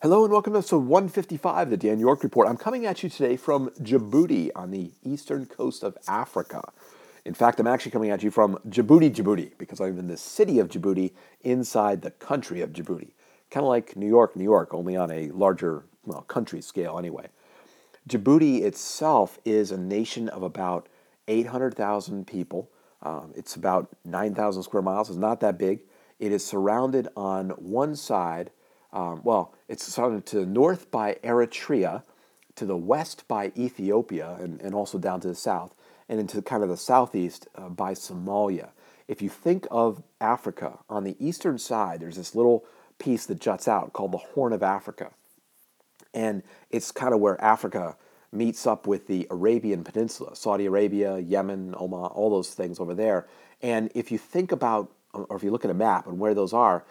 Hello and welcome to episode 155 of the Dan York Report. I'm coming at you today from Djibouti on the eastern coast of Africa. In fact, I'm actually coming at you from Djibouti, Djibouti, because I'm in the city of Djibouti inside the country of Djibouti. Kind of like New York, New York, only on a larger, well, country scale anyway. Djibouti itself is a nation of about 800,000 people. Um, it's about 9,000 square miles. It's not that big. It is surrounded on one side um, well, it's to the north by Eritrea, to the west by Ethiopia, and, and also down to the south, and into kind of the southeast uh, by Somalia. If you think of Africa, on the eastern side, there's this little piece that juts out called the Horn of Africa. And it's kind of where Africa meets up with the Arabian Peninsula, Saudi Arabia, Yemen, Oman, all those things over there. And if you think about, or if you look at a map and where those are,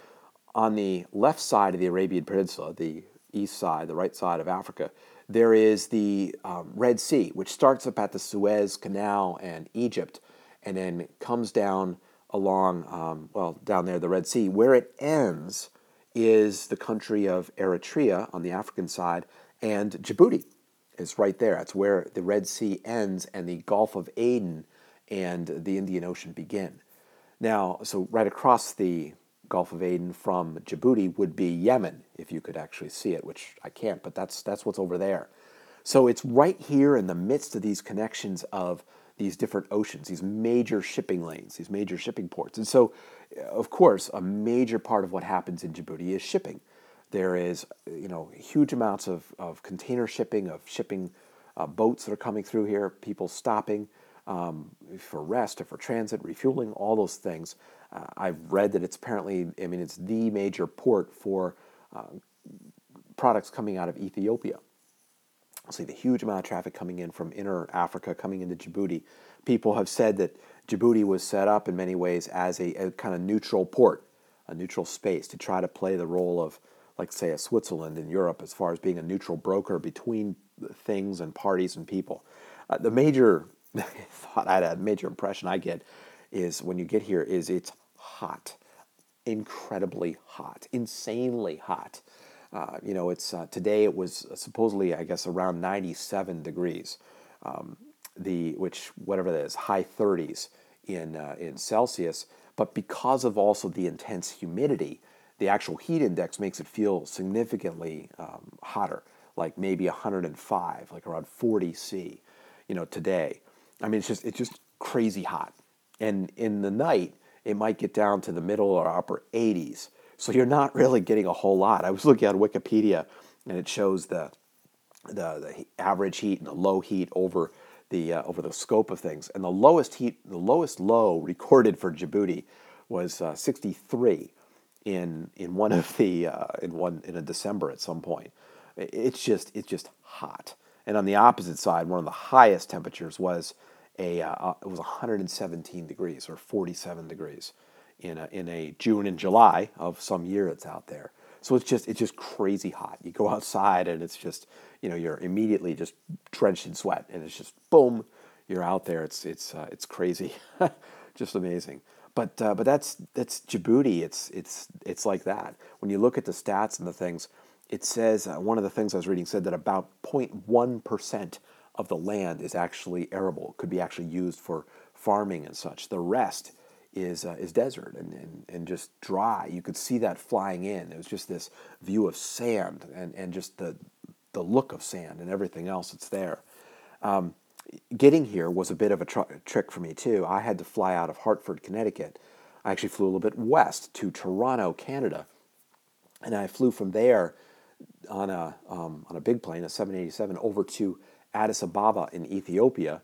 on the left side of the Arabian Peninsula, the east side, the right side of Africa, there is the um, Red Sea, which starts up at the Suez Canal and Egypt, and then comes down along, um, well, down there, the Red Sea. Where it ends is the country of Eritrea on the African side, and Djibouti is right there. That's where the Red Sea ends, and the Gulf of Aden and the Indian Ocean begin. Now, so right across the Gulf of Aden from Djibouti would be Yemen, if you could actually see it, which I can't, but that's, that's what's over there. So it's right here in the midst of these connections of these different oceans, these major shipping lanes, these major shipping ports. And so, of course, a major part of what happens in Djibouti is shipping. There is, you know, huge amounts of, of container shipping, of shipping uh, boats that are coming through here, people stopping um, for rest or for transit, refueling, all those things. Uh, I've read that it's apparently, I mean, it's the major port for uh, products coming out of Ethiopia. See the huge amount of traffic coming in from inner Africa, coming into Djibouti. People have said that Djibouti was set up in many ways as a, a kind of neutral port, a neutral space to try to play the role of, like, say, a Switzerland in Europe as far as being a neutral broker between things and parties and people. Uh, the major thought I'd had, major impression I get is when you get here is it's hot, incredibly hot, insanely hot. Uh, you know, it's uh, today it was supposedly I guess around 97 degrees, um, the which whatever that is, high 30s in uh, in Celsius. But because of also the intense humidity, the actual heat index makes it feel significantly um, hotter, like maybe 105, like around 40 C. You know, today. I mean, it's just it's just crazy hot. And in the night, it might get down to the middle or upper 80s. So you're not really getting a whole lot. I was looking at Wikipedia and it shows the, the, the average heat and the low heat over the, uh, over the scope of things. And the lowest heat, the lowest low recorded for Djibouti was uh, 63 in, in one of the, uh, in one, in a December at some point. It's just, it's just hot. And on the opposite side, one of the highest temperatures was a uh, uh, it was 117 degrees or 47 degrees in a, in a June and July of some year it's out there. So it's just it's just crazy hot. You go outside and it's just you know you're immediately just drenched in sweat and it's just boom you're out there. It's it's uh, it's crazy, just amazing. But uh, but that's that's Djibouti. It's it's it's like that. When you look at the stats and the things, it says uh, one of the things I was reading said that about 0.1 percent of the land is actually arable, could be actually used for farming and such. The rest is, uh, is desert and, and, and just dry. You could see that flying in. It was just this view of sand and, and just the, the look of sand and everything else that's there. Um, getting here was a bit of a tr- trick for me, too. I had to fly out of Hartford, Connecticut. I actually flew a little bit west to Toronto, Canada. And I flew from there on a, um, on a big plane, a 787, over to Addis Ababa in Ethiopia,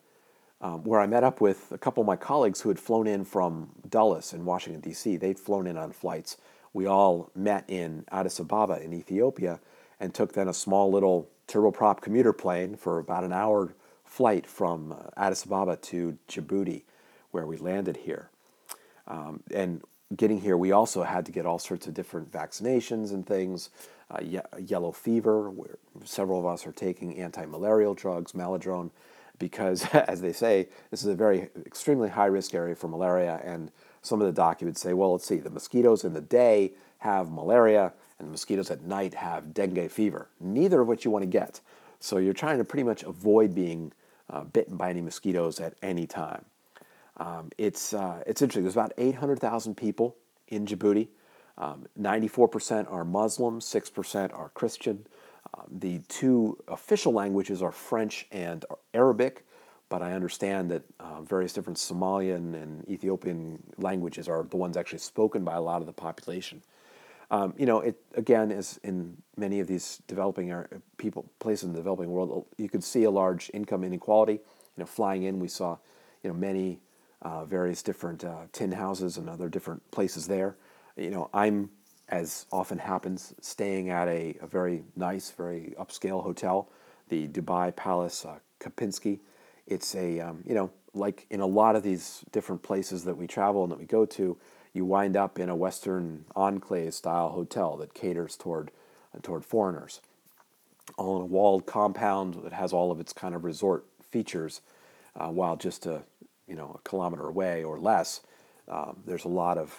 um, where I met up with a couple of my colleagues who had flown in from Dulles in Washington, D.C. They'd flown in on flights. We all met in Addis Ababa in Ethiopia and took then a small little turboprop commuter plane for about an hour flight from uh, Addis Ababa to Djibouti, where we landed here. Um, and getting here, we also had to get all sorts of different vaccinations and things uh, ye- yellow fever, where several of us are taking anti-malarial drugs, Malarone, because, as they say, this is a very extremely high risk area for malaria. And some of the documents say, well, let's see, the mosquitoes in the day have malaria, and the mosquitoes at night have dengue fever, neither of which you want to get. So you're trying to pretty much avoid being uh, bitten by any mosquitoes at any time. Um, it's, uh, it's interesting. There's about 800,000 people in Djibouti. Um, 94% are Muslim, 6% are Christian. Um, the two official languages are French and Arabic, but I understand that uh, various different Somalian and Ethiopian languages are the ones actually spoken by a lot of the population. Um, you know, it again, as in many of these developing people places in the developing world, you could see a large income inequality. You know, flying in, we saw, you know, many uh, various different uh, tin houses and other different places there. You know, I'm as often happens staying at a, a very nice, very upscale hotel, the Dubai Palace uh, Kempinski. It's a um, you know like in a lot of these different places that we travel and that we go to you wind up in a Western enclave style hotel that caters toward, toward foreigners. All in a walled compound that has all of its kind of resort features, uh, while just a, you know, a kilometer away or less, um, there's a lot of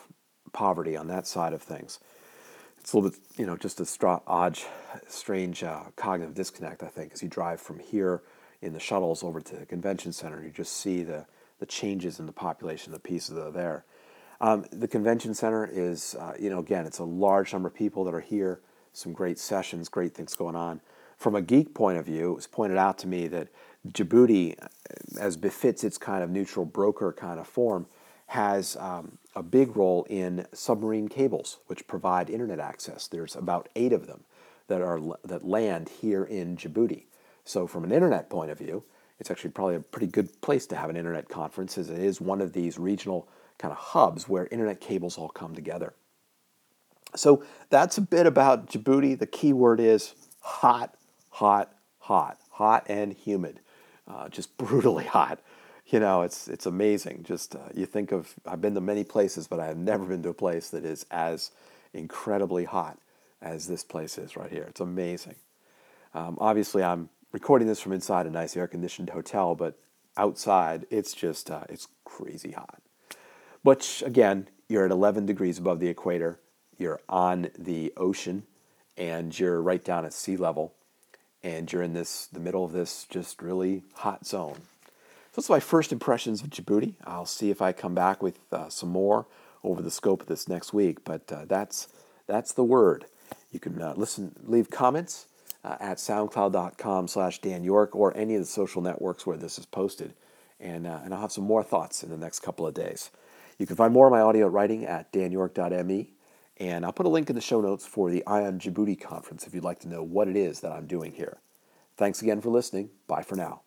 poverty on that side of things. It's a little bit, you know, just a stra- odd, strange uh, cognitive disconnect, I think, as you drive from here in the shuttles over to the convention center. You just see the, the changes in the population, the pieces that are there. Um, the convention center is, uh, you know, again, it's a large number of people that are here, some great sessions, great things going on. From a geek point of view, it was pointed out to me that Djibouti, as befits its kind of neutral broker kind of form, has um, a big role in submarine cables, which provide internet access. There's about eight of them that are that land here in Djibouti. So, from an internet point of view, it's actually probably a pretty good place to have an internet conference, as it is one of these regional kind of hubs where internet cables all come together. So that's a bit about Djibouti. The key word is hot, hot, hot, hot and humid, uh, just brutally hot. You know, it's it's amazing. Just uh, you think of I've been to many places, but I have never been to a place that is as incredibly hot as this place is right here. It's amazing. Um, obviously, I'm recording this from inside a nice air-conditioned hotel, but outside it's just uh, it's crazy hot which again, you're at 11 degrees above the equator, you're on the ocean, and you're right down at sea level, and you're in this the middle of this just really hot zone. So that's my first impressions of Djibouti. I'll see if I come back with uh, some more over the scope of this next week, but uh, that's that's the word. You can uh, listen, leave comments uh, at soundcloud.com slash Dan York or any of the social networks where this is posted. And, uh, and I'll have some more thoughts in the next couple of days. You can find more of my audio writing at danyork.me, and I'll put a link in the show notes for the ION Djibouti conference if you'd like to know what it is that I'm doing here. Thanks again for listening. Bye for now.